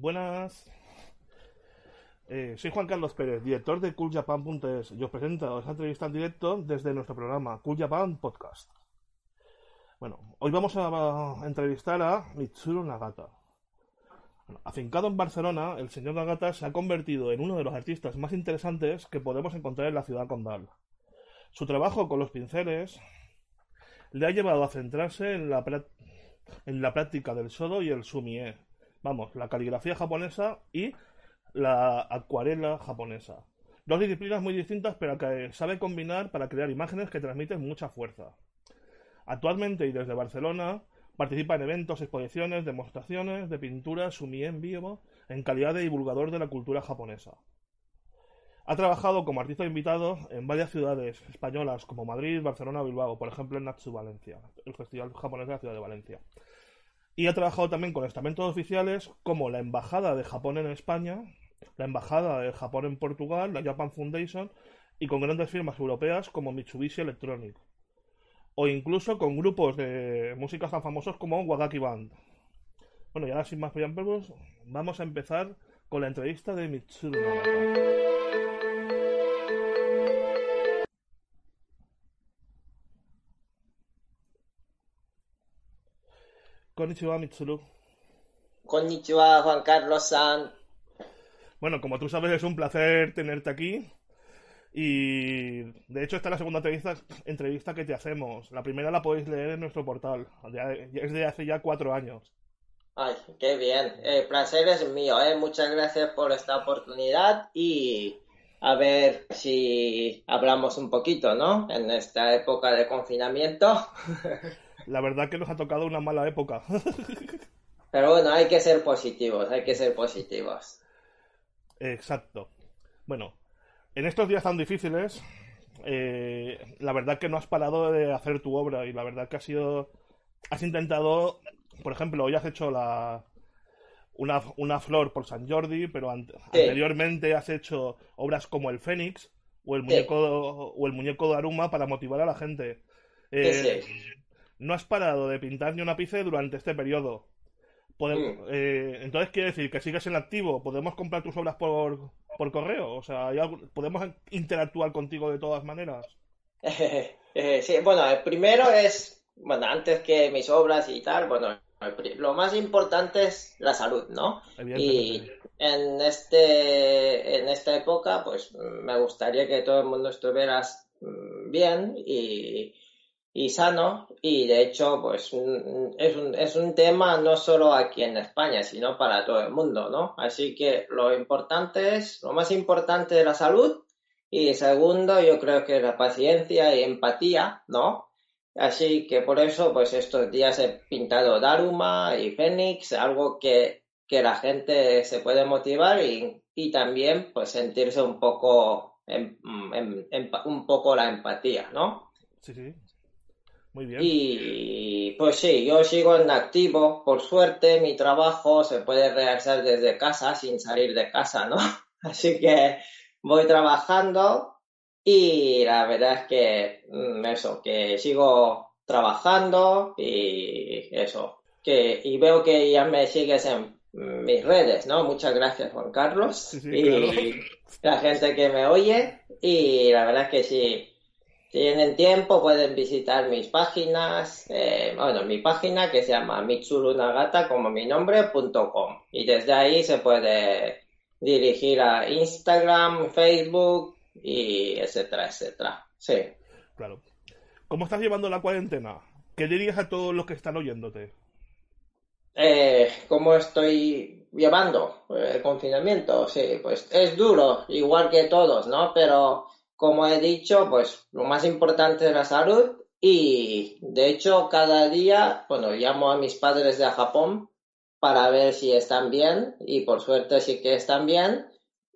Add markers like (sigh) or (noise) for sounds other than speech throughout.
Buenas. Eh, soy Juan Carlos Pérez, director de cooljapan.es y os presento esta entrevista en directo desde nuestro programa Cool Japan Podcast. Bueno, hoy vamos a, entrevistar a Mitsuru Nagata. afincado en Barcelona, el señor Nagata se ha convertido en uno de los artistas más interesantes que podemos encontrar en la ciudad condal. Su trabajo con los pinceles le ha llevado a centrarse en la, práctica del sodo y el sumie, vamos, la caligrafía japonesa y la acuarela japonesa. Dos disciplinas muy distintas, pero que sabe combinar para crear imágenes que transmiten mucha fuerza. Actualmente y desde Barcelona participa en eventos, exposiciones, demostraciones de pintura sumi en vivo en calidad de divulgador de la cultura japonesa. Ha trabajado como artista invitado en varias ciudades españolas como Madrid, Barcelona o Bilbao, por ejemplo en Natsu Valencia, el festival japonés de la ciudad de Valencia. Y ha trabajado también con estamentos oficiales como la Embajada de Japón en España, la Embajada de Japón en Portugal, la Japan Foundation y con grandes firmas europeas como Mitsubishi Electronic. O incluso con grupos de música tan famosos como Wadaki Band. Bueno, y ahora sin más preámbulos, vamos a empezar con la entrevista de Mitsuru Konnichiwa, Mitsuru. Konnichiwa, Juan Carlos San. Bueno, como tú sabes, es un placer tenerte aquí. Y de hecho, esta es la segunda entrevista, que te hacemos. La primera la podéis leer en nuestro portal. es de hace ya cuatro años. Ay, qué bien. El placer es mío, ¿eh? Muchas gracias por esta oportunidad y a ver si hablamos un poquito, ¿no? En esta época de confinamiento. (laughs) la verdad que nos ha tocado una mala época. (laughs) Pero bueno, hay que ser positivos, hay que ser positivos. Exacto. Bueno, en estos días tan difíciles, eh, la verdad que no has parado de hacer tu obra y la verdad que has sido... Has intentado, por ejemplo, hoy has hecho la, una, una, flor por San Jordi, pero anteriormente has hecho obras como el Fénix o el muñeco o el muñeco de Aruma para motivar a la gente. Eh, no has parado de pintar ni un ápice durante este periodo. Mm. Eh, entonces quiere decir que sigues en activo. ¿Podemos comprar tus obras por, por correo? O sea, ¿podemos interactuar contigo de todas maneras? Eh, (laughs) sí, bueno, el primero es, bueno, antes que mis obras y tal, bueno, lo más importante es la salud, ¿no? Y en, este, en esta época, pues me gustaría que todo el mundo estuviera mm, bien y y sano y de hecho pues es un, es un tema no solo aquí en España sino para todo el mundo no así que lo importante es lo más importante de la salud y segundo yo creo que la paciencia y empatía no así que por eso pues estos días he pintado Daruma y Fénix algo que, que la gente se puede motivar y, y también pues sentirse un poco en, un poco la empatía no sí muy bien. Y pues sí, yo sigo en activo. Por suerte, mi trabajo se puede realizar desde casa sin salir de casa, ¿no? (laughs) Así que voy trabajando y la verdad es que mm, eso, que sigo trabajando y eso. Que, y veo que ya me sigues en mis redes, ¿no? Muchas gracias, Juan Carlos. y la gente que me oye. Y la verdad es que sí, tienen tiempo pueden visitar mis páginas, eh, bueno, mi página que se llama mitsurunagata como mi nombre.com y desde ahí se puede dirigir a Instagram, Facebook y etcétera, etcétera. Sí. Claro. ¿Cómo estás llevando la cuarentena? ¿Qué dirías a todos los que están oyéndote? Eh, ¿Cómo estoy llevando el confinamiento? Sí, pues es duro, igual que todos, ¿no? Pero como he dicho, pues lo más importante es la salud y de hecho cada día, bueno, llamo a mis padres de Japón para ver si están bien y por suerte sí que están bien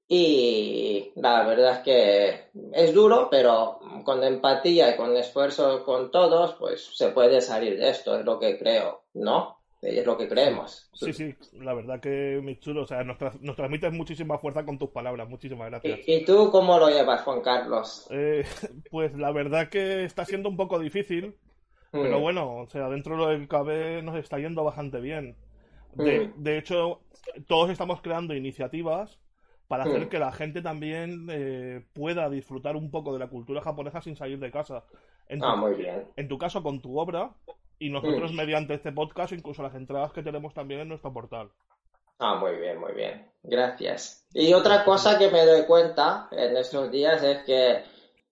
y la verdad es que es duro, pero con empatía y con esfuerzo con todos, pues se puede salir de esto, es lo que creo, ¿no? Es lo que creemos. Sí, sí, la verdad que Michuro, o sea, nos, nos transmites muchísima fuerza con tus palabras, muchísimas gracias. ¿Y, tú cómo lo llevas, Juan Carlos? Eh, (laughs) pues la verdad que está siendo un poco difícil, pero mm. bueno, o sea, dentro del KB nos está yendo bastante bien. De, mm. de hecho, todos estamos creando iniciativas para hacer mm. que la gente también eh, pueda disfrutar un poco de la cultura japonesa sin salir de casa. En ah, muy bien. En tu caso, con tu obra, y nosotros mm. mediante este podcast, incluso las entradas que tenemos también en nuestro portal. Ah, muy bien, muy bien. Gracias. Y otra cosa que me doy cuenta en estos días es que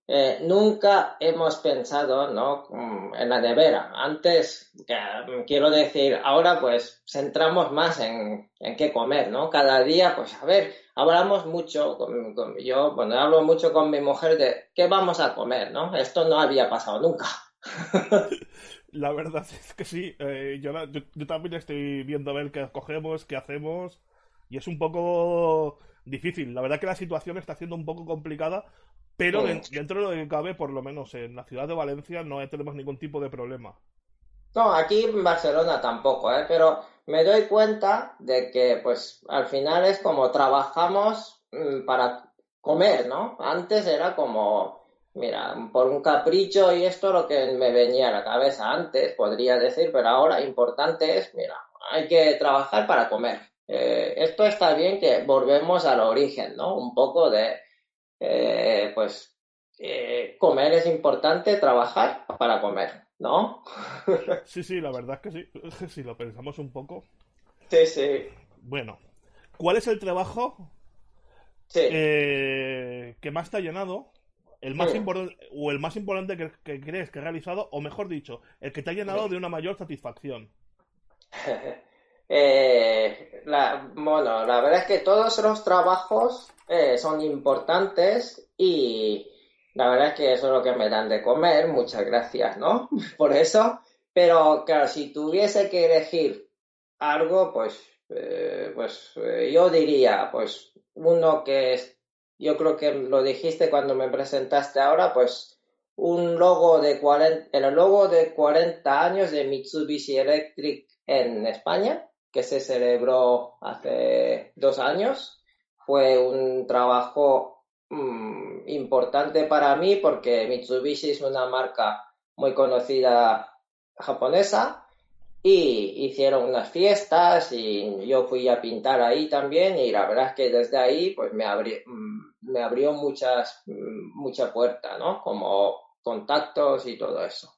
eh, nunca hemos pensado ¿no? Mm, en la nevera. Antes, mm, quiero decir, ahora pues centramos más en, en, qué comer, ¿no? Cada día, pues a ver, hablamos mucho, con, yo, bueno, hablo mucho con mi mujer de qué vamos a comer, ¿no? Esto no había pasado nunca. (laughs) La verdad (laughs) es que sí, eh, yo, yo, también estoy viendo a ver qué cogemos, qué hacemos, y es un poco difícil. La verdad que la situación está siendo un poco complicada pero dentro de lo que cabe, por lo menos en la ciudad de Valencia, no tenemos ningún tipo de problema. No, aquí en Barcelona tampoco, ¿eh? pero me doy cuenta de que, pues, al final es como trabajamos mm, para comer, ¿no? Antes era como, mira, por un capricho y esto lo que me venía a la cabeza antes, podría decir, pero ahora importante es, mira, hay que trabajar para comer. Eh, esto está bien que volvemos al origen, ¿no? Un poco de eh, pues eh, comer es importante, trabajar para comer, ¿no? (laughs) sí, sí, la verdad es que sí. Si lo pensamos un poco. Sí, sí. Bueno, ¿cuál es el trabajo eh, que más te ha llenado? El más importante, o el más importante que, crees que ha realizado, o mejor dicho, el que te ha llenado de una mayor satisfacción. (laughs) la, bueno, la verdad es que todos los trabajos eh, son importantes y la verdad es que eso es lo que me dan de comer, muchas gracias, ¿no? (laughs) Por eso, pero claro, si tuviese que elegir algo, pues, eh, pues eh, yo diría, pues uno que es, yo creo que lo dijiste cuando me presentaste ahora, pues un logo de 40, el logo de 40 años de Mitsubishi Electric en España, que se celebró hace dos años fue un trabajo mm, importante para mí porque Mitsubishi es una marca muy conocida japonesa y hicieron unas fiestas y yo fui a pintar ahí también y la verdad es que desde ahí pues me, abrió, mm, me abrió muchas mm, mucha puerta, ¿no? Como contactos y todo eso.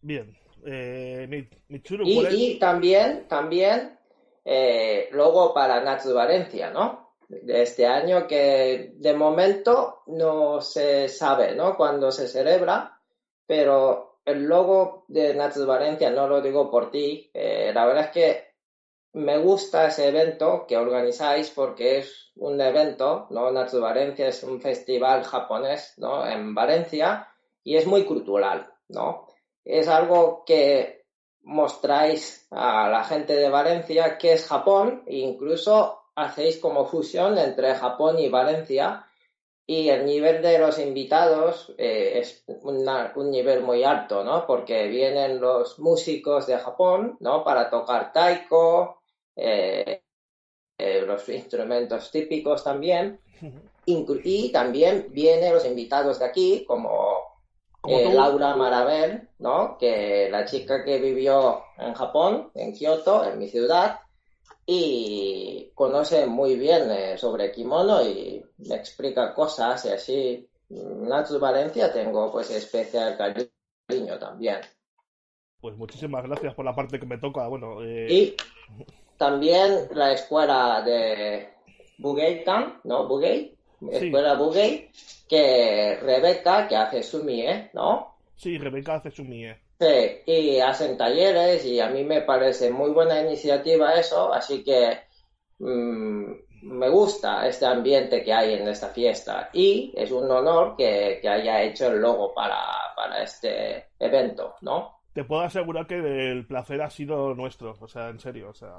Bien. Eh, y, y, también, también eh, luego para Natsu Valencia, ¿no? De este año que de momento no se sabe, ¿no? Cuándo se celebra, pero el logo de Natsu Valencia, no lo digo por ti, eh, la verdad es que me gusta ese evento que organizáis porque es un evento, ¿no? Natsu Valencia es un festival japonés, ¿no? En Valencia y es muy cultural, ¿no? Es algo que mostráis a la gente de Valencia qué es Japón e incluso hacéis como fusión entre Japón y Valencia y el nivel de los invitados eh, es un nivel muy alto, ¿no? Porque vienen los músicos de Japón, ¿no? Para tocar taiko, eh, eh, los instrumentos típicos también. y también vienen los invitados de aquí, como Laura Marabel, ¿no? Que la chica que vivió en Japón, en Kioto, en mi ciudad, y conoce muy bien eh, sobre kimono y me explica cosas y así. Natsu Valencia tengo pues especial cariño también. Pues muchísimas gracias por la parte que me toca. Bueno, eh, y también la escuela de Bugeitan, ¿no? Bugey, escuela Bugey, que Rebeca, que hace Sumie, ¿no? Sí, Rebeca hace Sumie. Sí, y hacen talleres y a mí me parece muy buena iniciativa eso, así que mm, me gusta este ambiente que hay en esta fiesta y es un honor que, haya hecho el logo para, para este evento, ¿no? Te puedo asegurar que el placer ha sido nuestro, o sea, en serio, o sea,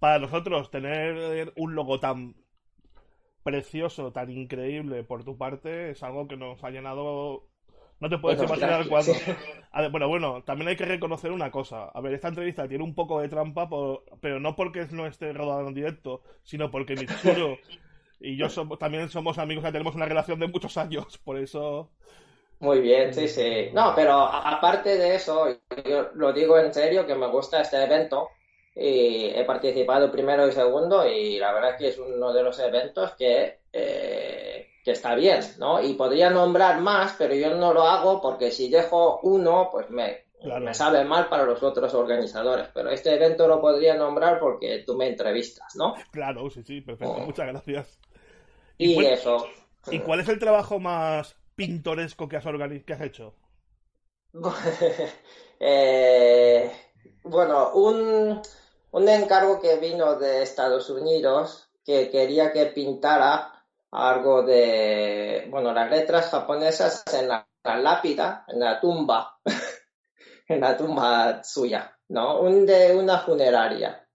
para nosotros tener un logo tan precioso, tan increíble por tu parte, es algo que nos ha llenado no te puedes imaginar cuándo. bueno, bueno, también hay que reconocer una cosa. A ver, esta entrevista tiene un poco de trampa, pero no porque no esté rodado en directo, sino porque Mitsuru y yo somos, también somos amigos que tenemos una relación de muchos años, por eso... Muy bien, sí, sí. No, pero aparte de eso, yo lo digo en serio que me gusta este evento y he participado primero y segundo y la verdad es que es uno de los eventos que eh, que está bien, ¿no? Y podría nombrar más, pero yo no lo hago porque si dejo uno, pues me, me sabe mal para los otros organizadores. Pero este evento lo podría nombrar porque tú me entrevistas, ¿no? Claro, sí, sí, perfecto. Oh. Muchas gracias. Y, eso. ¿Y cuál es el trabajo más pintoresco que has, que has hecho? (laughs) Eh, bueno, un, un encargo que vino de Estados Unidos que quería que pintara algo de, bueno, las letras japonesas en la, lápida, en la tumba, (laughs) en la tumba suya, ¿no? Un de una funeraria.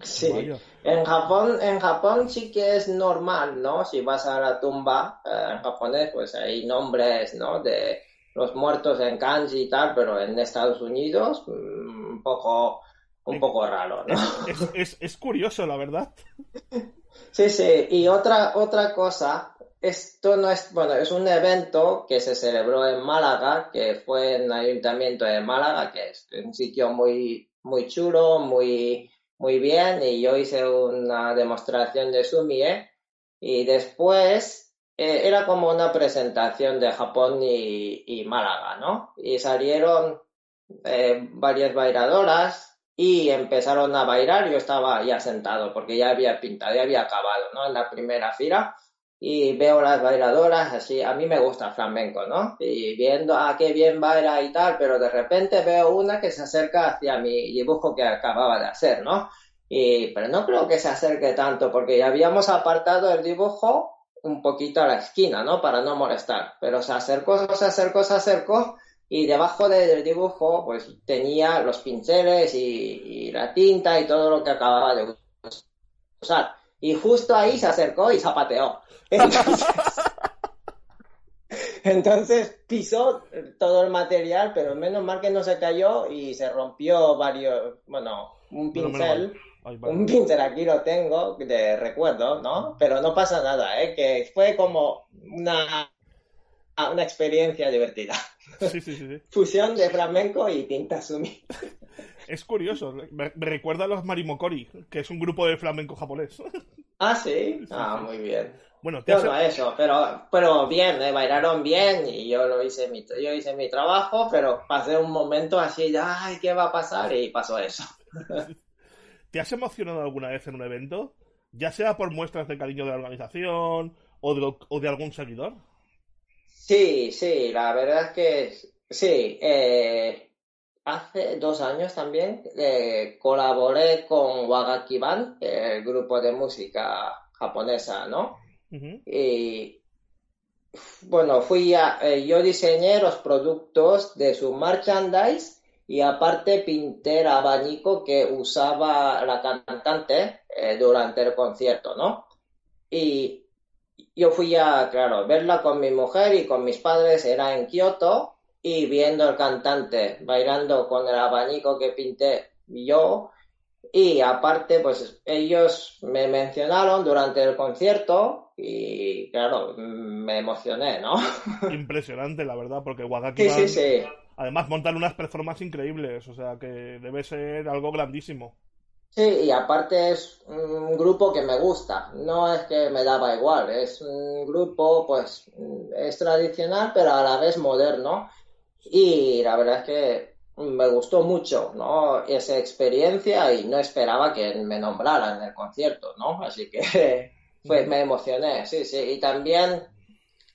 Sí. En Japón, en Japón sí que es normal, ¿no? Si vas a la tumba eh, en japonés, pues hay nombres, ¿no? De los muertos en kanji y tal, pero en Estados Unidos mm, un poco, un poco raro, ¿no? es, es curioso, la verdad. (laughs) Sí, sí, y otra, otra cosa, esto no es, bueno, es un evento que se celebró en Málaga, que fue en el Ayuntamiento de Málaga, que es un sitio muy, muy chulo, muy, muy bien, y yo hice una demostración de Sumie, y después eh, era como una presentación de Japón y, Málaga, ¿no? Y salieron eh, varias bailadoras, y empezaron a bailar. Yo estaba ya sentado porque ya había pintado, ya había acabado, ¿no? En la primera fila y veo las bailadoras así, a mí me gusta flamenco, ¿no? Y viendo, ah, qué bien baila y tal, pero de repente veo una que se acerca hacia mi dibujo que acababa de hacer, ¿no? Y, pero no creo que se acerque tanto porque ya habíamos apartado el dibujo un poquito a la esquina, ¿no? Para no molestar, pero se acercó, se acercó, se acercó y debajo del dibujo pues tenía los pinceles y, la tinta y todo lo que acababa de usar. Y justo ahí se acercó y zapateó. Entonces, (laughs) pisó todo el material, pero menos mal que no se cayó y se rompió varios, bueno, un pincel. Un pincel aquí lo tengo de recuerdo, ¿no? Pero no pasa nada, ¿eh? Que fue como una, una experiencia divertida. Fusión de flamenco y tinta sumi. Es curioso, me, recuerda a los Marimokori, que es un grupo de flamenco japonés. Ah, sí. Ah, muy bien. Bueno, te no eso, pero, pero bien, eh, bailaron bien y yo lo hice mi, yo hice mi trabajo, pero pasé un momento así de, ay, ¿qué va a pasar? Y pasó eso. (laughs) ¿Te has emocionado alguna vez en un evento? Ya sea por muestras de cariño de la organización o o de algún seguidor. Sí, sí, la verdad es que sí. Eh, hace dos años también eh, colaboré con Wagaki Band, el grupo de música japonesa, ¿no? Y bueno, fui a, eh, yo diseñé los productos de su merchandise y aparte pinté el abanico que usaba la cantante durante el concierto, ¿no? Y yo fui a, claro, verla con mi mujer y con mis padres, era en Kioto, y viendo al cantante bailando con el abanico que pinté yo, y aparte, pues ellos me mencionaron durante el concierto y claro, me emocioné, ¿no? (laughs) Impresionante, la verdad, porque Wagaki sí, sí, sí. además montan unas performances increíbles, o sea que debe ser algo grandísimo. Sí, y aparte es un grupo que me gusta, no es que me daba igual, es un grupo pues es tradicional pero a la vez moderno y la verdad es que me gustó mucho, ¿no? Esa experiencia y no esperaba que me nombraran en el concierto, ¿no? Así que (laughs) pues me emocioné, sí, sí. Y también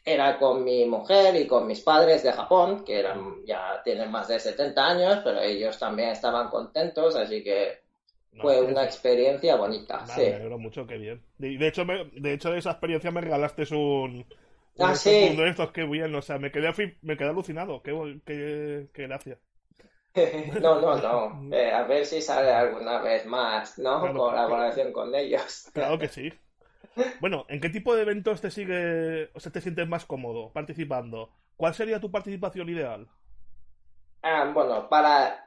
era con mi mujer y con mis padres de Japón, que eran ya tienen más de 70 años, pero ellos también estaban contentos, así que fue una experiencia bonita. sí. Me alegro mucho, qué bien. De, hecho, de hecho, de esa experiencia me regalaste un, ah, sí. uno de estos, qué bien, o sea, me quedé, me quedé alucinado, qué, qué, qué gracia. (laughs) no, no, no. Eh, a ver si sale alguna vez más, ¿no? Colaboración con ellos. Claro que sí. Bueno, ¿en qué tipo de eventos te sigue, o sea, te sientes más cómodo participando? ¿Cuál sería tu participación ideal? Ah, bueno, para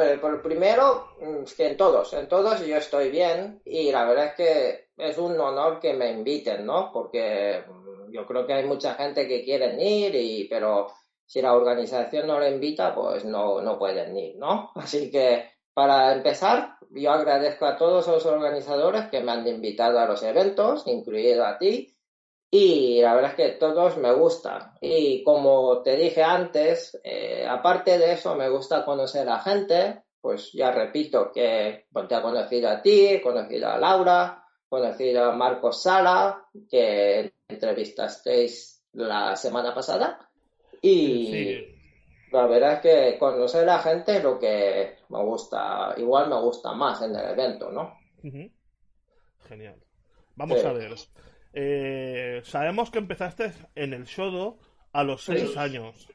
eh, por primero, mm, que en todos, en todos yo estoy bien y la verdad es que es un honor que me inviten, ¿no? Porque mm, yo creo que hay mucha gente que quieren ir y pero si la organización no le invita, pues no, no pueden ir, ¿no? (laughs) Así que para empezar, yo agradezco a todos los organizadores que me han invitado a los eventos, incluido a ti, y la verdad es que todos me gustan. Y como te dije antes, eh, aparte de eso, me gusta conocer a gente, pues ya repito que pues, te he conocido a ti, he conocido a Laura, he conocido a Marcos Sala, que entrevistasteis la semana pasada. Y la verdad es que conocer a gente es lo que me gusta, igual me gusta más en el evento, ¿no? Genial. Vamos a ver. Eh, sabemos que empezaste en el Shodo a los seis años.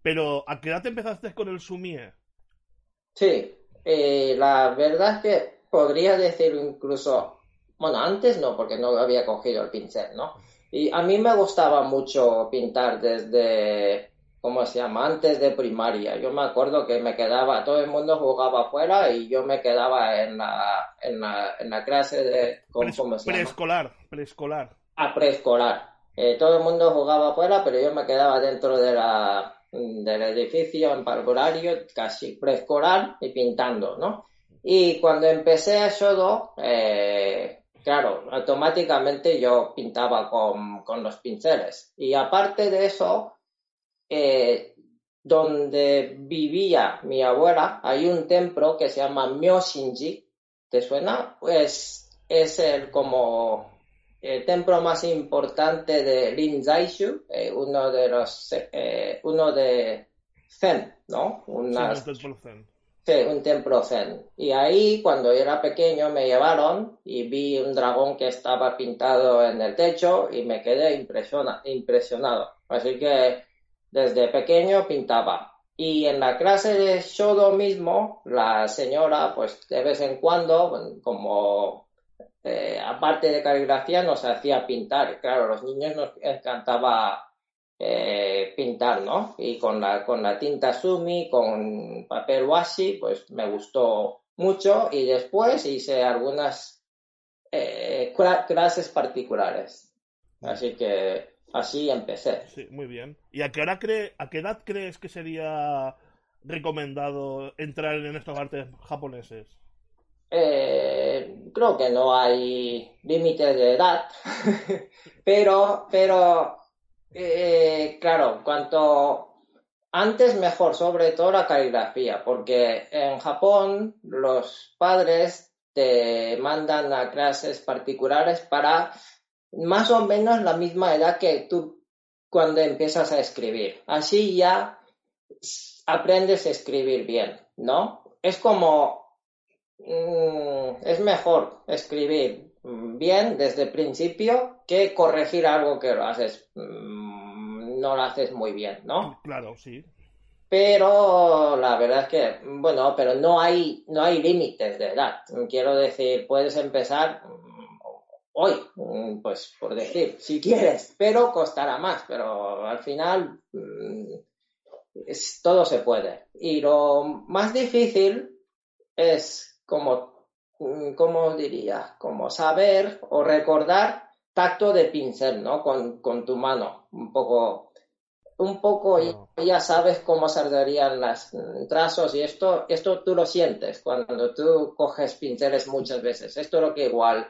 Pero, ¿a qué edad empezaste con el Sumie? Sí, eh, la verdad es que podría decir incluso, bueno, antes no, porque no había cogido el pincel, ¿no? Y a mí me gustaba mucho pintar desde, ¿cómo se llama? Antes de primaria. Yo me acuerdo que me quedaba, todo el mundo jugaba afuera y yo me quedaba en la, en la, en la clase de, ¿cómo, se llama? Preescolar, preescolar. A preescolar. Eh, todo el mundo jugaba afuera, pero yo me quedaba dentro de la, del edificio en parvulario, casi preescolar y pintando, ¿no? Y cuando empecé a Shodo, eh, claro, automáticamente yo pintaba con, con los pinceles. Y aparte de eso, eh, donde vivía mi abuela, hay un templo que se llama Myoshinji. ¿Te suena? Pues es el como el templo más importante de Rinzaishu, eh, uno de los, eh, uno de Zen, ¿no? Una, sí, un Zen. Sí, un templo zen. Y ahí, cuando era pequeño, me llevaron y vi un dragón que estaba pintado en el techo y me quedé impresionado. Así que desde pequeño pintaba. Y en la clase de Shodo mismo, la señora, pues de vez en cuando, como eh, aparte de caligrafía, nos hacía pintar. Claro, los niños nos encantaba eh, pintar, ¿no? Y con la, con la tinta Sumi, con papel washi, pues me gustó mucho y después hice algunas eh, clases particulares. Así que así empecé. Sí, muy bien. ¿Y a qué, hora cree, a qué edad crees que sería recomendado entrar en estos artes japoneses? Eh, creo que no hay límites de edad, (laughs) pero, pero eh, claro, cuanto antes mejor, sobre todo la caligrafía, porque en Japón los padres te mandan a clases particulares para más o menos la misma edad que tú cuando empiezas a escribir. Así ya aprendes a escribir bien, ¿no? Es como, mm, es mejor escribir bien desde el principio que corregir algo que lo haces mm, no lo haces muy bien, ¿no? Claro, sí. Pero la verdad es que, bueno, pero no hay, no hay límites de edad. Quiero decir, puedes empezar hoy, mm, pues por decir, si quieres, pero costará más, pero al final es, todo se puede. Y lo más difícil es como Mm, ¿cómo diría? Como saber o recordar tacto de pincel, ¿no? Con, tu mano, un poco, un poco ya sabes cómo saldrían los trazos y esto, esto tú lo sientes cuando tú coges pinceles muchas veces. Esto es lo que igual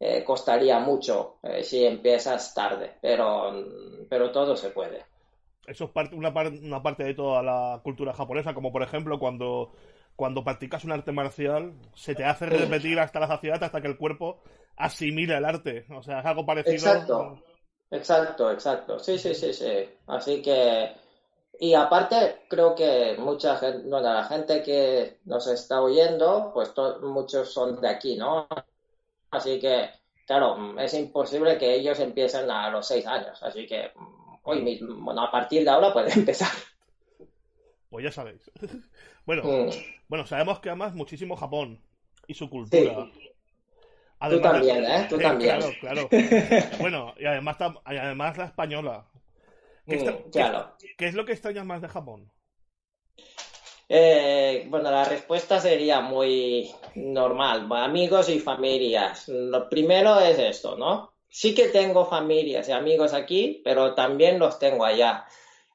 eh, costaría mucho eh, si empiezas tarde, pero, pero todo se puede. eso es parte, una, una parte de toda la cultura japonesa, como por ejemplo cuando, cuando practicas un arte marcial, se te hace repetir hasta la saciedad, hasta que el cuerpo asimila el arte. O sea, es algo parecido. Exacto, exacto, exacto. Sí, sí, sí, sí. Así que. Y aparte, creo que mucha gente, bueno, la gente que nos está oyendo, pues muchos son de aquí, ¿no? Así que, claro, es imposible que ellos empiecen a los seis años. Así que hoy mismo, bueno, a partir de ahora puede (laughs) empezar. Pues ya sabéis. (laughs) bueno, mm. bueno, sabemos que amas muchísimo Japón y su cultura. Tú también, ¿eh? Tú (laughs) también. Claro, claro. bueno, y además, además la española. ¿Qué, mm, claro. ¿Qué, es lo que extrañas más de Japón? Eh, bueno, la respuesta sería muy normal. Amigos y familias. Lo primero es esto, ¿no? sí que tengo familias y amigos aquí, pero también los tengo allá.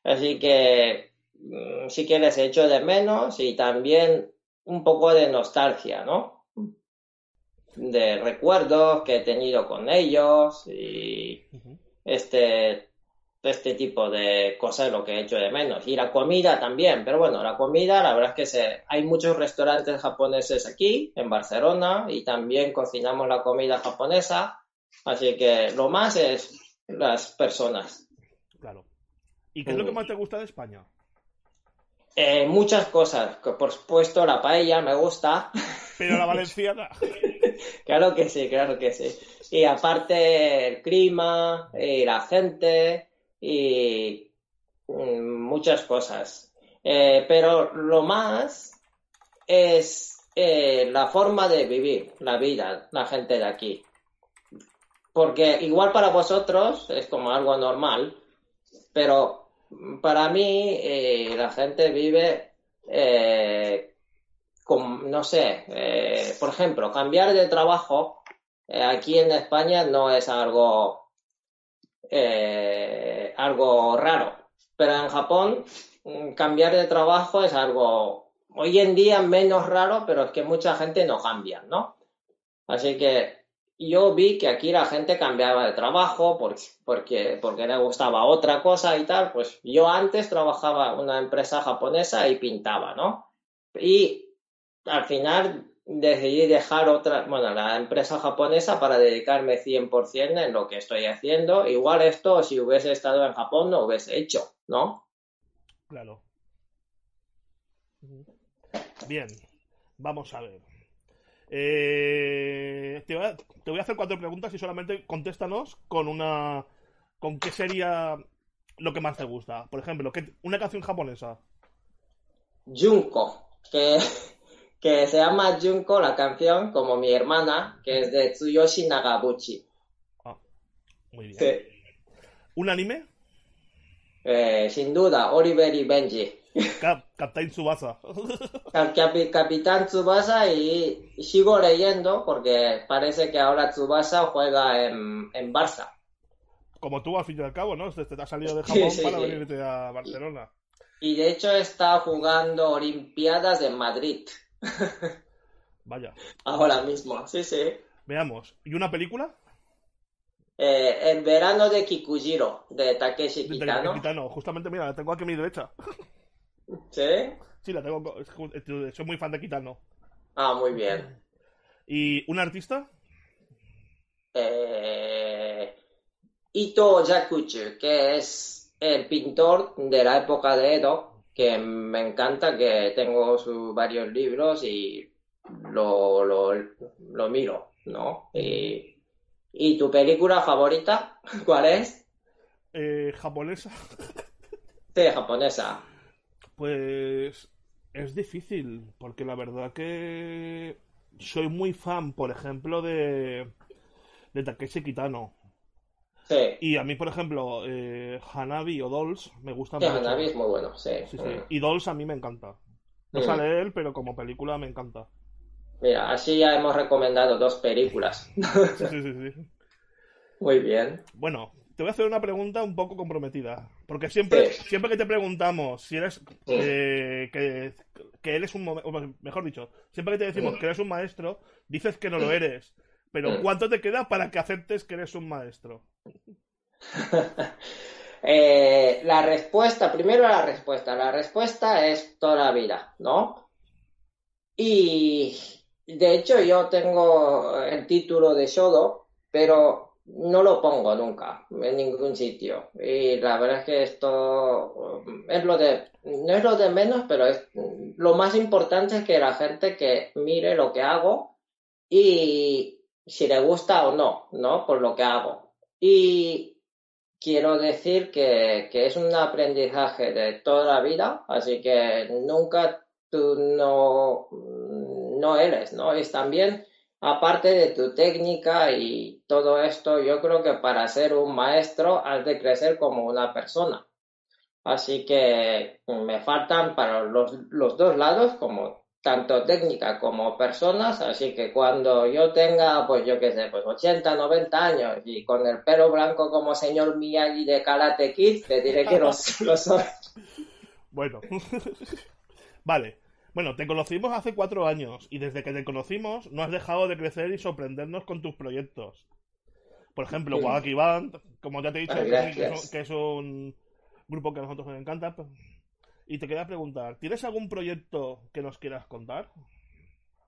Así que mm, sí que les echo de menos y también un poco de nostalgia, ¿no? De recuerdos que he tenido con ellos y este, este tipo de cosas lo que he hecho de menos. Y la comida también, pero bueno, la comida, la verdad es que se, hay muchos restaurantes japoneses aquí, en Barcelona, y también cocinamos la comida japonesa Así que lo más es las personas. Claro. ¿Y qué es lo que más te gusta de España? Eh, muchas cosas. Por supuesto, la paella me gusta. Pero la (laughs) valenciana. claro que sí, claro que sí. Y aparte, el clima, y la gente, y mm, muchas cosas. Eh, pero lo más es eh, la forma de vivir la vida, la gente de aquí. Porque igual para vosotros es como algo normal, pero para mí eh, la gente vive eh, con, no sé, eh, por ejemplo, cambiar de trabajo aquí en España no es algo, algo raro, pero en Japón mm, cambiar de trabajo es algo hoy en día menos raro, pero es que mucha gente no cambia, ¿no? Así que yo vi que aquí la gente cambiaba de trabajo porque, porque, porque le gustaba otra cosa y tal. Pues yo antes trabajaba en una empresa japonesa y pintaba, ¿no? Y al final decidí dejar otra, bueno, la empresa japonesa para dedicarme 100% en lo que estoy haciendo. Igual esto, si hubiese estado en Japón, no hubiese hecho, ¿no? Claro. Bien, vamos a ver. Eh, te, voy a, hacer cuatro preguntas y solamente contéstanos con una. ¿Con qué sería lo que más te gusta? Por ejemplo, una canción japonesa. Junko, que, que se llama Junko la canción, como mi hermana, que es de Tsuyoshi Nagabuchi. Ah, muy bien. ¿Un anime? Eh, sin duda, Oliver y Benji. (laughs) Captain Tsubasa. (laughs) Capitán Tsubasa y sigo leyendo porque parece que ahora Tsubasa juega en, en Barça. Como tú, al fin y al cabo, ¿no? Te, te has salido de Japón para venirte a Barcelona. Y, de hecho está jugando Olimpiadas en Madrid. (laughs) Vaya. Ahora mismo, sí, sí. Veamos. ¿Y una película? Eh, el verano de Kikujiro, de Takeshi Kitano. Kitano. Justamente, mira, la tengo aquí a mi derecha. (laughs) ¿Sí? Sí, la tengo. Soy muy fan de Kitano. Ah, muy bien. ¿Y un artista? Eh, Ito Yakuchu, que es el pintor de la época de Edo, que me encanta, que tengo sus varios libros y lo, lo, miro, ¿no? Y, ¿Y, tu película favorita? (laughs) ¿Cuál es? Eh, japonesa. (laughs) Sí, japonesa. Pues es difícil, porque la verdad que soy muy fan, por ejemplo, de, de Takeshi Kitano. Sí. Y a mí, por ejemplo, eh, Hanabi o Dolls me gustan sí, Hanabi es muy bueno, sí. Mm. Y Dolls a mí me encanta. No mm. sale él, pero como película me encanta. Mira, así ya hemos recomendado dos películas. sí, sí, sí. (laughs) Muy bien. Bueno, te voy a hacer una pregunta un poco comprometida. Porque siempre, siempre que te preguntamos si eres. que, que, eres un. Mejor dicho, siempre que te decimos que eres un maestro, dices que no lo eres. Pero ¿cuánto te queda para que aceptes que eres un maestro? (laughs) Eh, la respuesta, primero la respuesta. La respuesta es toda la vida, ¿no? Y de hecho yo tengo el título de Shodo, pero no lo pongo nunca en ningún sitio. Y la verdad es que esto es lo de, no es lo de menos, pero es lo más importante es que la gente que mire lo que hago y si le gusta o no, ¿no? Por lo que hago. Y quiero decir que, que es un aprendizaje de toda la vida, así que nunca tú no, no eres, ¿no? Es también, aparte de tu técnica y todo esto, yo creo que para ser un maestro has de crecer como una persona. Así que me faltan para los, los dos lados, como tanto técnica como personas, así que cuando yo tenga, pues yo qué sé, pues 80, 90 años y con el pelo blanco como señor Miyagi de Karate Kid, te diré que los, (laughs) los soy. Bueno, (laughs) vale. Bueno, te conocimos hace cuatro años y desde que te conocimos no has dejado de crecer y sorprendernos con tus proyectos. Por ejemplo. Band, como ya te he dicho, que, es un, grupo que a nosotros nos encanta. Pues, y te quería preguntar, ¿tienes algún proyecto que nos quieras contar?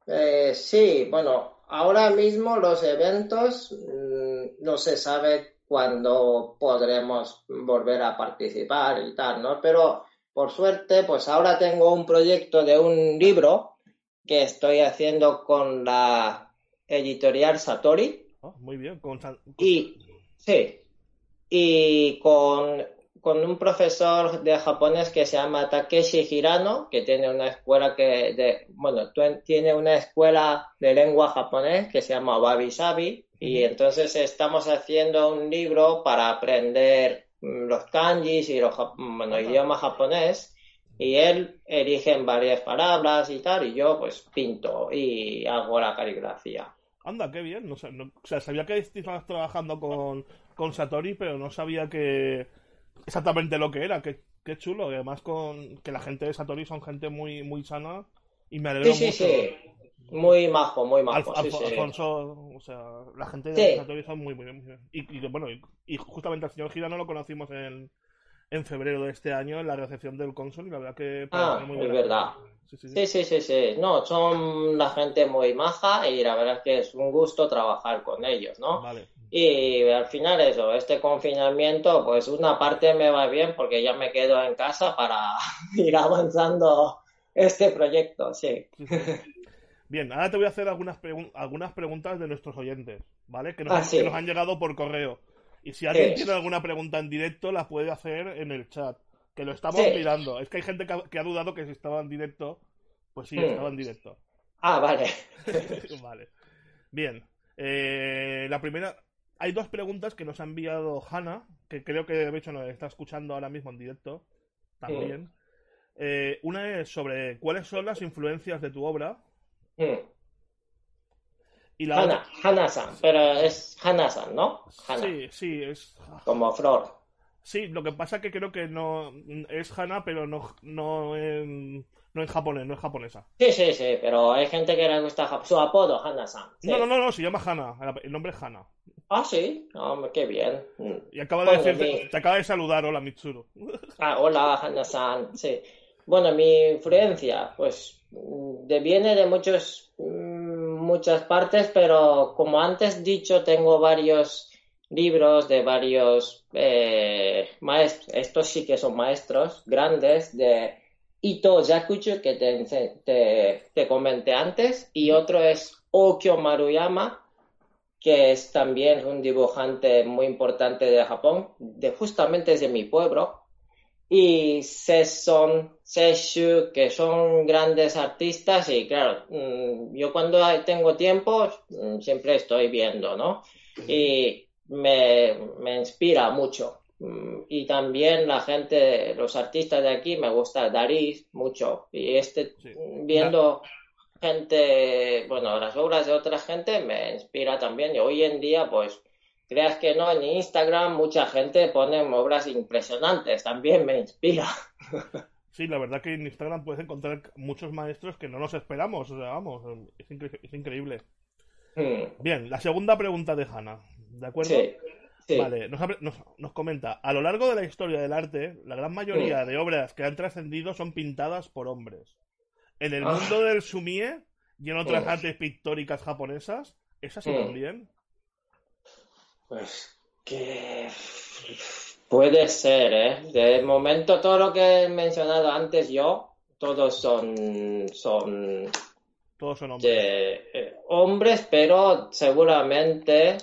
Eh, sí, bueno, ahora mismo los eventos mmm, no se sabe cuándo podremos volver a participar y tal, ¿no? Pero por suerte, pues ahora tengo un proyecto de un libro que estoy haciendo con la editorial Satori. Oh, muy bien, con... Y sí, y con, con, un profesor de japonés que se llama Takeshi Hirano, que tiene una escuela que, de, bueno, tiene una escuela de lengua japonés que se llama Wabi Sabi, y entonces estamos haciendo un libro para aprender Mm, los kanjis y los bueno, idioma japonés y él elige varias palabras y tal y yo pues pinto y hago la caligrafía. Anda, qué bien. No, no, o sea, sabía que estabas trabajando con, con Satori, pero no sabía que exactamente lo que era. Qué, qué chulo. además con que la gente de Satori son gente muy muy sana y me alegro sí, mucho. Sí, sí. Muy majo, muy majo. Alf, sí, sí. Alfonso, o sea, la gente de Satori son muy, muy bien. Y, y, bueno, y, y, justamente al señor Girano lo conocimos en, en febrero de este año en la recepción del console y la verdad que... Ah, muy es verdad. Sí sí sí. sí, sí, sí, No, son la gente muy maja y la verdad es que es un gusto trabajar con ellos, ¿no? Vale. Y al final eso, este confinamiento, pues una parte me va bien porque ya me quedo en casa para (laughs) ir avanzando este proyecto, sí. Bien, ahora te voy a hacer algunas, pregun algunas preguntas de nuestros oyentes, ¿vale? Que nos, ah, sí. que nos han llegado por correo. Y si alguien tiene alguna pregunta en directo, la puede hacer en el chat. Que lo estamos Sí. mirando. Es que hay gente que ha, que ha dudado que si estaba en directo. Pues sí, Hmm. estaba en directo. Ah, vale. (laughs) vale. Bien. Eh, la primera. Hay dos preguntas que nos ha enviado Hanna, que creo que de hecho nos está escuchando ahora mismo en directo. También. Eh, una es sobre cuáles son las influencias de tu obra. Mm. Y la Hana, otra- Hana-san, pero es Hana-san, ¿no? Hana, Sí, sí, es. como flor. Sí, lo que pasa que creo que no. Es Hana, pero no, no, en, no en japonés, no es japonesa. Sí, sí, sí, pero hay gente que le gusta su apodo, Hana-san. sí. No, no, no, no, se llama Hana. El nombre es Hana. Ah, sí, hombre, qué bien. Mm. Y acaba de Bueno, decirte, mi- te acaba de saludar, hola Mitsuru. (laughs) Ah, hola, Hana-san, sí. Bueno, mi influencia, pues, de- viene de muchos, mm, muchas partes, pero como antes dicho, tengo varios libros de varios eh, maestros, estos sí que son maestros grandes, de Ito Yakucho, que te, te, te comenté antes, y otro es Okyo Maruyama, que es también un dibujante muy importante de Japón, de justamente de mi pueblo, y Sesson, Seshu, que son grandes artistas y claro, mm, yo cuando tengo tiempo mm, siempre estoy viendo, ¿no? Y me, me inspira mucho. Mm, Y también la gente, los artistas de aquí, me gusta Darí mucho. Y este, Sí. viendo gente, bueno, las obras de otra gente me inspira también. Y hoy en día, pues, creas que no, en Instagram mucha gente pone obras impresionantes, también me inspira. (laughs) Sí, la verdad que en Instagram puedes encontrar muchos maestros que no nos esperamos. O sea, vamos, es, incre- es increíble. Hmm, Bien, la segunda pregunta de Hannah. ¿De acuerdo? Sí, Vale, nos, comenta, a lo largo de la historia del arte, la gran mayoría de obras que han trascendido son pintadas por hombres. En el ah. mundo del sumie y en otras artes pictóricas japonesas, ¿es así también? Pues que puede ser, ¿eh? De momento todo lo que he mencionado antes yo, todos son son todos son hombres. Eh, hombres, pero seguramente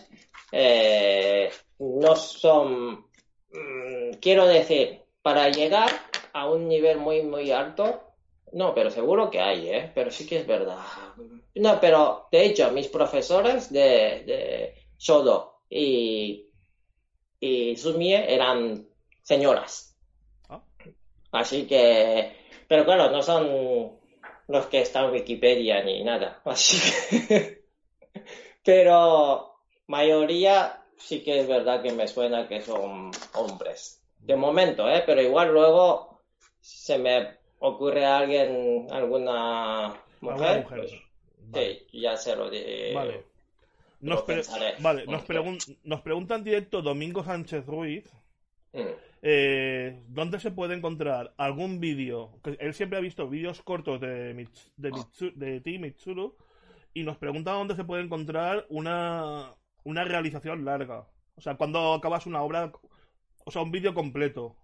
eh, no son, mm, quiero decir, para llegar a un nivel muy, muy alto, no, pero seguro que hay, ¿eh? Pero sí que es verdad. No, pero de hecho, mis profesores de, de Shodo y, y Sumie eran señoras. Ah. Así que, pero claro, no son los que están en Wikipedia ni nada. (laughs) Así que, pero mayoría sí que es verdad que me suena que son hombres. De momento, ¿eh? Pero igual luego se me ocurre a alguien, alguna mujer. Pues, sí, ya se lo diré. Vale. Nos, vale, nos, nos pregunta en directo Domingo Sánchez Ruiz. Mm. Eh, ¿Dónde se puede encontrar algún vídeo? Él siempre ha visto vídeos cortos de, de, de ti, Mitsuru, y nos pregunta dónde se puede encontrar una, una realización larga. O sea, cuando acabas una obra, o sea, un vídeo completo.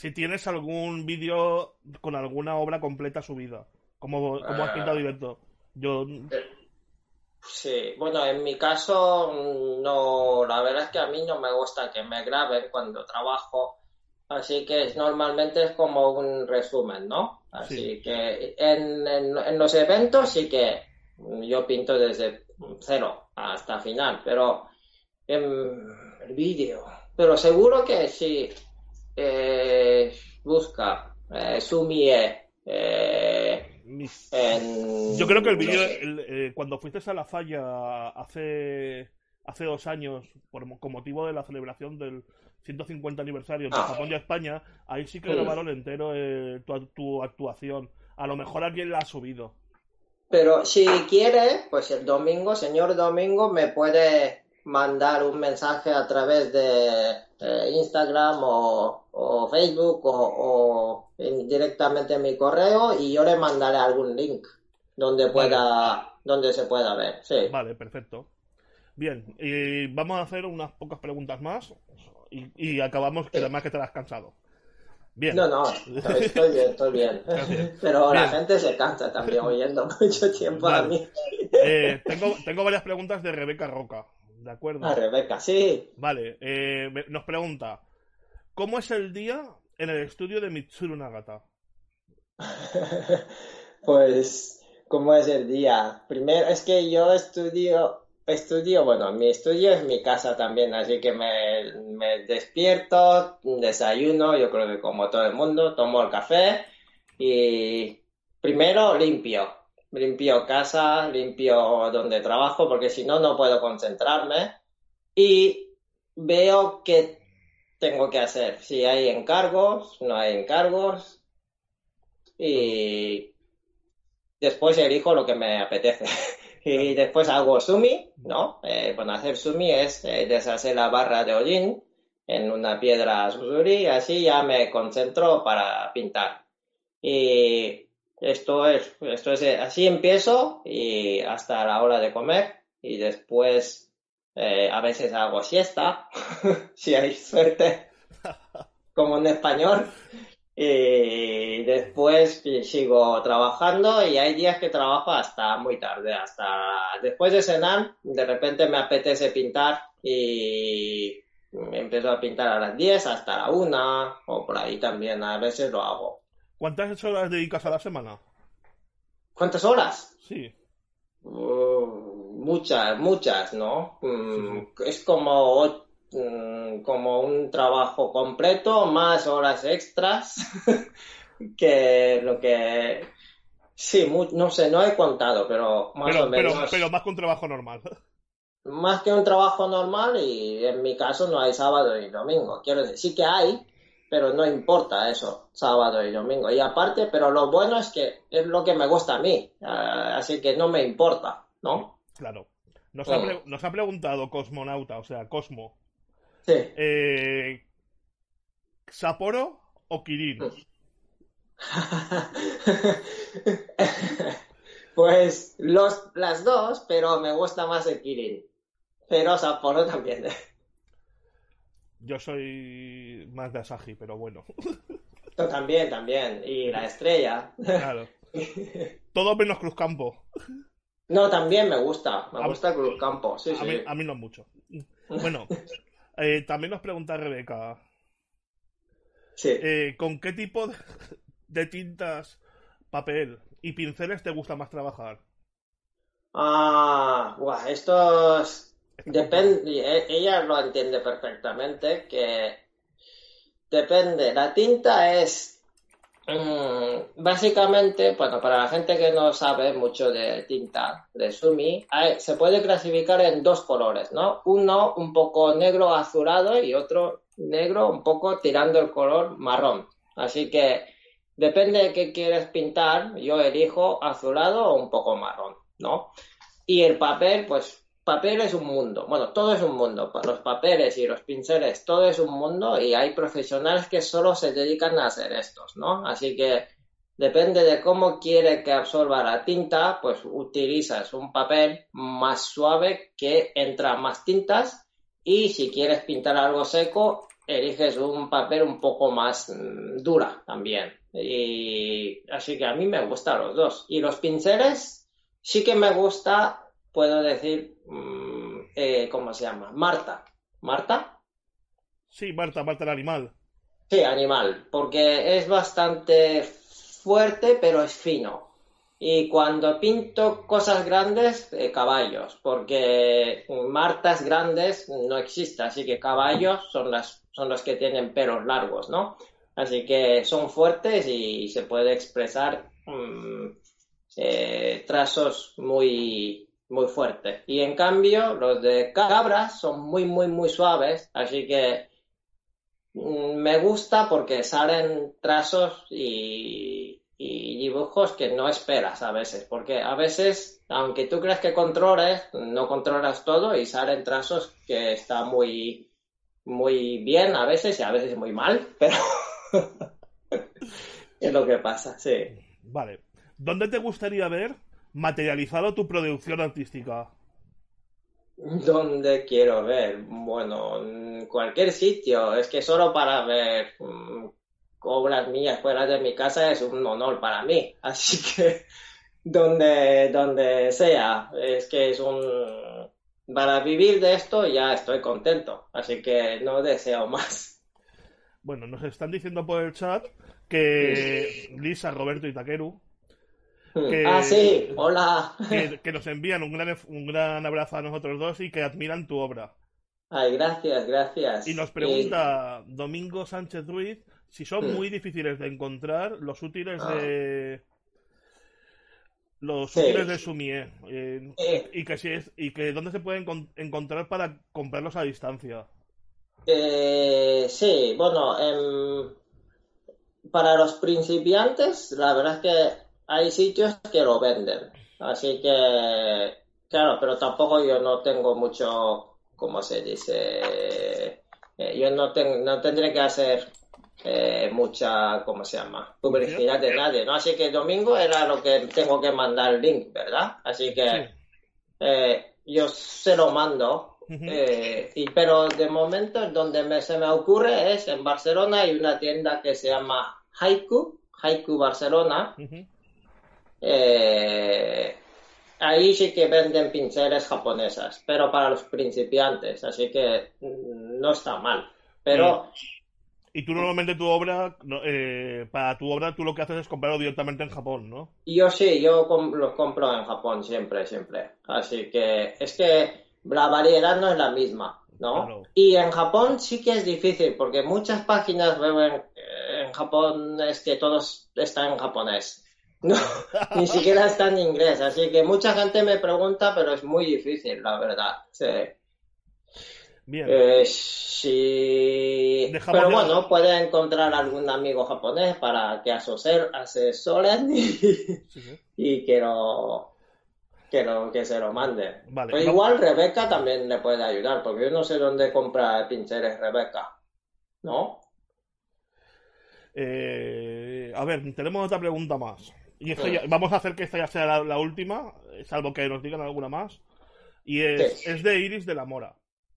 Si tienes algún vídeo con alguna obra completa subida, como, como has pintado directo. Yo. Sí, bueno, en mi caso, no, la verdad es que a mí no me gusta que me graben cuando trabajo, así que normalmente es como un resumen, ¿no? Así que en, en los eventos sí que yo pinto desde cero hasta final, pero en el vídeo. Pero seguro que si eh, busca eh, Sumie eh, Yo creo que el vídeo, eh, cuando fuiste a la falla hace, hace dos años, por, con motivo de la celebración del 150 aniversario de ah. Japón y España, ahí sí que grabaron entero tu, tu actuación. A lo mejor alguien la ha subido. Pero si quiere, pues el domingo, señor Domingo, me puede mandar un mensaje a través de Instagram o, Facebook o, directamente en mi correo y yo le mandaré algún link donde pueda donde se pueda ver. Sí. Vale, perfecto. Bien, y vamos a hacer unas pocas preguntas más y, acabamos que además que te has cansado. No, no, estoy, bien, estoy bien. (laughs) Pero la gente se cansa también oyendo (laughs) mucho tiempo a mí. Eh, tengo, tengo varias preguntas de Rebeca Roca, ¿de acuerdo? Ah, Rebeca, sí. Vale, eh, nos pregunta, ¿cómo es el día en el estudio de Mitsuru Nagata? (laughs) pues, ¿cómo es el día? Primero, es que yo estudio estudio, bueno, mi estudio es mi casa también, así que me, me, despierto, desayuno, yo creo que como todo el mundo, tomo el café y primero limpio, limpio casa, limpio donde trabajo, porque si no, no puedo concentrarme y veo qué tengo que hacer, si hay encargos, no hay encargos y después elijo lo que me apetece. (laughs) Y después hago sumi, ¿no? Eh, bueno, hacer sumi es eh, deshacer la barra de hollín en una piedra susuri y así ya me concentro para pintar. Y esto es, esto es, así empiezo y hasta la hora de comer y después eh, a veces hago siesta, (laughs) si hay suerte, (laughs) como en español. Y después sigo trabajando y hay días que trabajo hasta muy tarde, hasta después de cenar, de repente me apetece pintar y empiezo a pintar a las 10 hasta la 1 o por ahí también, a veces lo hago. ¿Cuántas horas dedicas a la semana? ¿Cuántas horas? Sí. Uh, muchas, muchas, ¿no? Mm, es como Mm, como un trabajo completo, más horas extras (laughs) que lo que... Sí, no sé, no he contado, pero más o menos... Pero, más que un trabajo normal. (laughs) Más que un trabajo normal y en mi caso no hay sábado y domingo. Quiero decir, sí que hay, pero no importa eso, sábado y domingo. Y aparte, pero lo bueno es que es lo que me gusta a mí, ah, así que no me importa, ¿no? Claro. Nos, ha, nos ha preguntado Cosmonauta, o sea, Cosmo, Sí. Eh, ¿Sapporo o Kirin? (laughs) pues los, las dos, pero me gusta más el Kirin. Pero Sapporo también. Yo soy más de Asahi, pero bueno. (laughs) también, también. Y la estrella. Claro. (laughs) Todo menos Cruzcampo. No, también me gusta. Me gusta Cruzcampo. Sí, a, sí. Mí, a mí no mucho. (laughs) Bueno, eh, también nos pregunta Rebeca. Sí. Eh, ¿Con qué tipo de, tintas, papel y pinceles te gusta más trabajar? Ah, guau, estos Depende, e, ella lo entiende perfectamente, que depende. La tinta es mm, básicamente, bueno, para la gente que no sabe mucho de tinta, de Sumi, se puede clasificar en dos colores, ¿no? Uno un poco negro azulado y otro negro un poco tirando el color marrón. Así que depende de qué quieres pintar, yo elijo azulado o un poco marrón, ¿no? Y el papel, pues papel es un mundo. Bueno, todo es un mundo. Los papeles y los pinceles, todo es un mundo y hay profesionales que solo se dedican a hacer estos, ¿no? Así que depende de cómo quiere que absorba la tinta, pues utilizas un papel más suave que entra más tintas y si quieres pintar algo seco, eliges un papel un poco más mm, dura también. Y así que a mí me gustan los dos. Y los pinceles sí que me gusta puedo decir, mm, eh, ¿cómo se llama? Marta. ¿Marta? Sí, Marta, Marta el animal. Sí, animal, porque es bastante fuerte, pero es fino. Y cuando pinto cosas grandes, eh, caballos, porque martas grandes no existen, así que caballos son, las, son los que tienen pelos largos, ¿no? Así que son fuertes y se puede expresar mm, eh, trazos muy, muy fuerte. Y en cambio, los de cabras son muy, muy, muy suaves, así que mm, me gusta porque salen trazos y, y, dibujos que no esperas a veces, porque a veces, aunque tú crees que controles, no controlas todo y salen trazos que está muy, muy bien a veces y a veces muy mal, (laughs) pero es lo que pasa, sí. Vale. ¿Dónde te gustaría ver materializado tu producción artística? ¿Dónde quiero ver? Bueno, en cualquier sitio. Es que solo para ver mm, obras mías fuera de mi casa es un honor para mí. (laughs) Así que donde, donde sea, es que es un... Para vivir de esto ya estoy contento. Así que no deseo más. Bueno, nos están diciendo por el chat que Lisa, Roberto y Takeru (laughs) ah, sí, hola. Que, nos envían un gran, un gran abrazo a nosotros dos y que admiran tu obra. Ay, gracias, gracias. Y nos pregunta Domingo Sánchez Ruiz si son muy difíciles de encontrar los útiles de los útiles de Sumie eh, y que si es y que dónde se pueden encontrar para comprarlos a distancia. Eh, sí, bueno, em, para los principiantes, la verdad es que hay sitios que lo venden. Así que, claro, pero tampoco yo no tengo mucho, ¿cómo se dice? Eh, yo no, no tendré que hacer eh, mucha, ¿cómo se llama? Publicidad de nadie, ¿no? Así que domingo era lo que tengo que mandar el link, ¿verdad? Así que eh, yo se lo mando. y, pero de momento donde me, se me ocurre es en Barcelona hay una tienda que se llama Haiku, Haiku Barcelona, eh, ahí sí que venden pinceles japonesas, pero para los principiantes, así que mm, no está mal. Pero. Y tú normalmente tu obra, eh, para tu obra, tú lo que haces es comprarlo directamente en Japón, ¿no? Yo sí, yo lo compro en Japón siempre, siempre. Así que es que la variedad no es la misma, ¿no? Y en Japón sí que es difícil, porque muchas páginas veo en, en Japón es que todos están en japonés. (laughs) No, ni siquiera está en inglés, así que mucha gente me pregunta, pero es muy difícil, la verdad. Sí. Bien. Eh, sí. pero bueno, puede encontrar algún amigo japonés para que asesoren (laughs) y, y que lo que, lo, que se lo mande. Vale, Pero igual Rebeca también le puede ayudar, porque yo no sé dónde compra pinceles Rebeca. ¿No? Eh, a ver, tenemos otra pregunta más. Y vamos a hacer que esta ya sea la, última, salvo que nos digan alguna más. Y es, es de Iris de la Mora.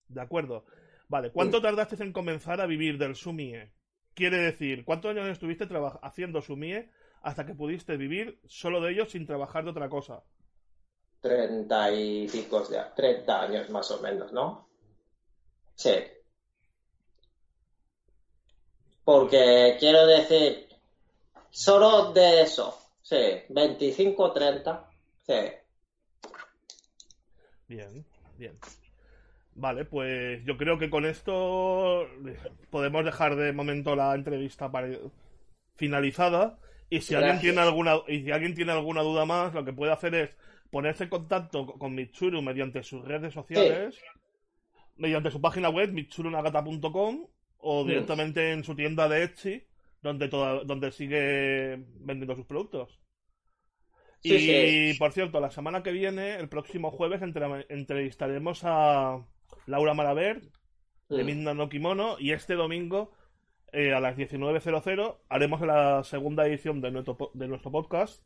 ¿De acuerdo? Vale, ¿cuánto tardaste en comenzar a vivir del Sumie? Quiere decir, ¿cuántos años estuviste haciendo Sumie hasta que pudiste vivir solo de ellos sin trabajar de otra cosa? Treinta y pico, ya, treinta años más o menos, ¿no? Sí. Porque quiero decir, solo de eso, sí, 25, 30, sí. Bien, bien. Vale, pues yo creo que con esto podemos dejar de momento la entrevista finalizada. Y si alguien tiene alguna y si alguien tiene alguna duda más, lo que puede hacer es ponerse en contacto con Mitsuru mediante sus redes sociales, mediante su página web mitsurunagata.com o mm. directamente en su tienda de Etsy, donde donde sigue vendiendo sus productos. y por cierto, la semana que viene, el próximo jueves, entrevistaremos a Laura Malaver, de Midna no Kimono, y este domingo eh, a las 19.00 haremos la segunda edición de nuestro, de nuestro podcast.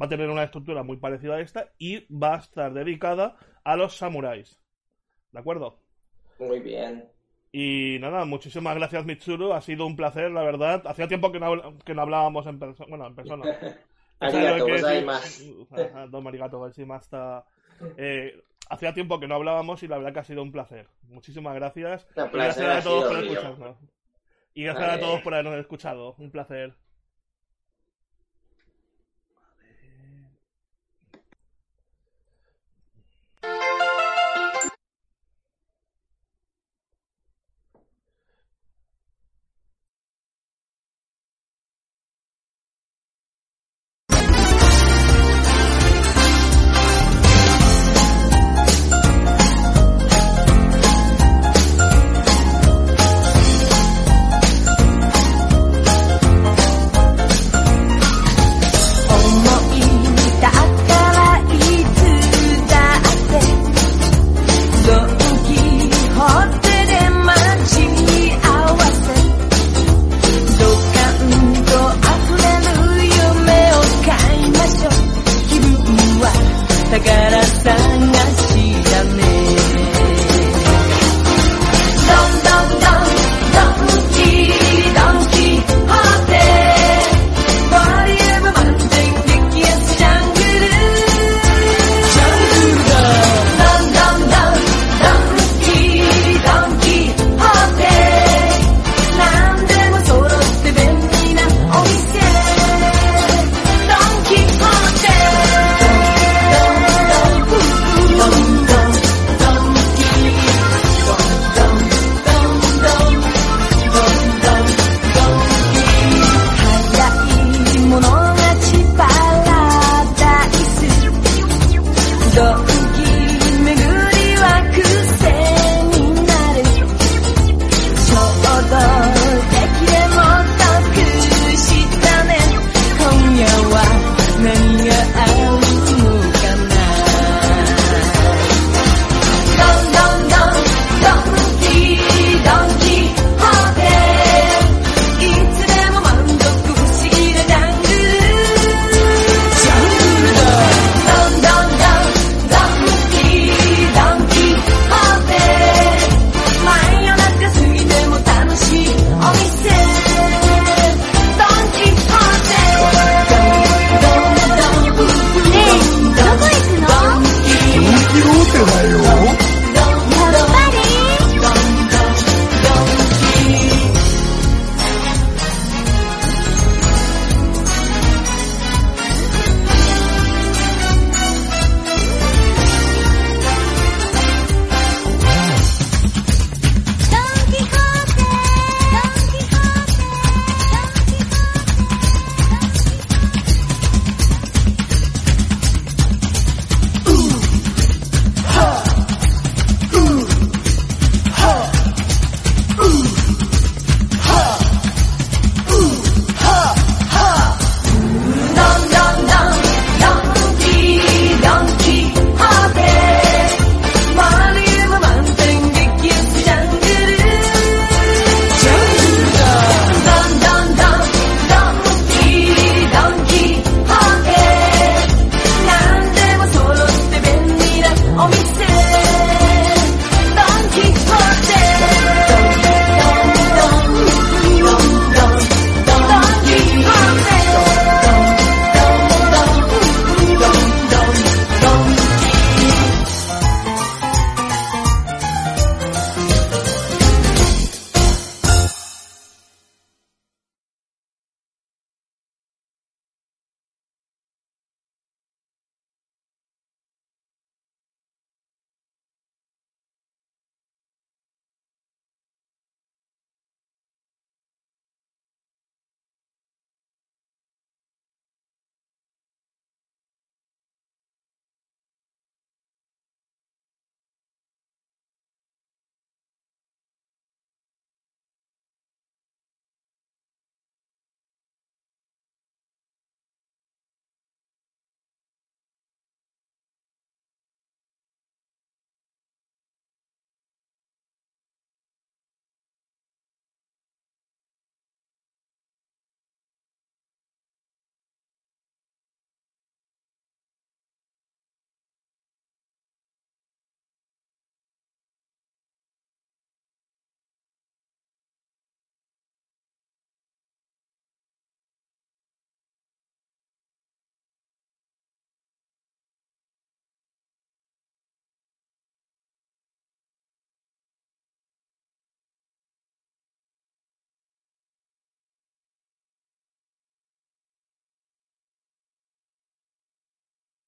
Va a tener una estructura muy parecida a esta y va a estar dedicada a los samuráis. ¿De acuerdo? Muy bien. Y nada, muchísimas gracias Mitsuru, ha sido un placer, la verdad. Hacía tiempo que no, que no hablábamos en persona, bueno, en persona. (laughs) Arigato, hasta... Eh, hacía tiempo que no hablábamos y la verdad que ha sido un placer. Muchísimas gracias. gracias a todos por escucharnos. Y gracias a todos por habernos escuchado. Un placer.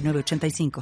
906985.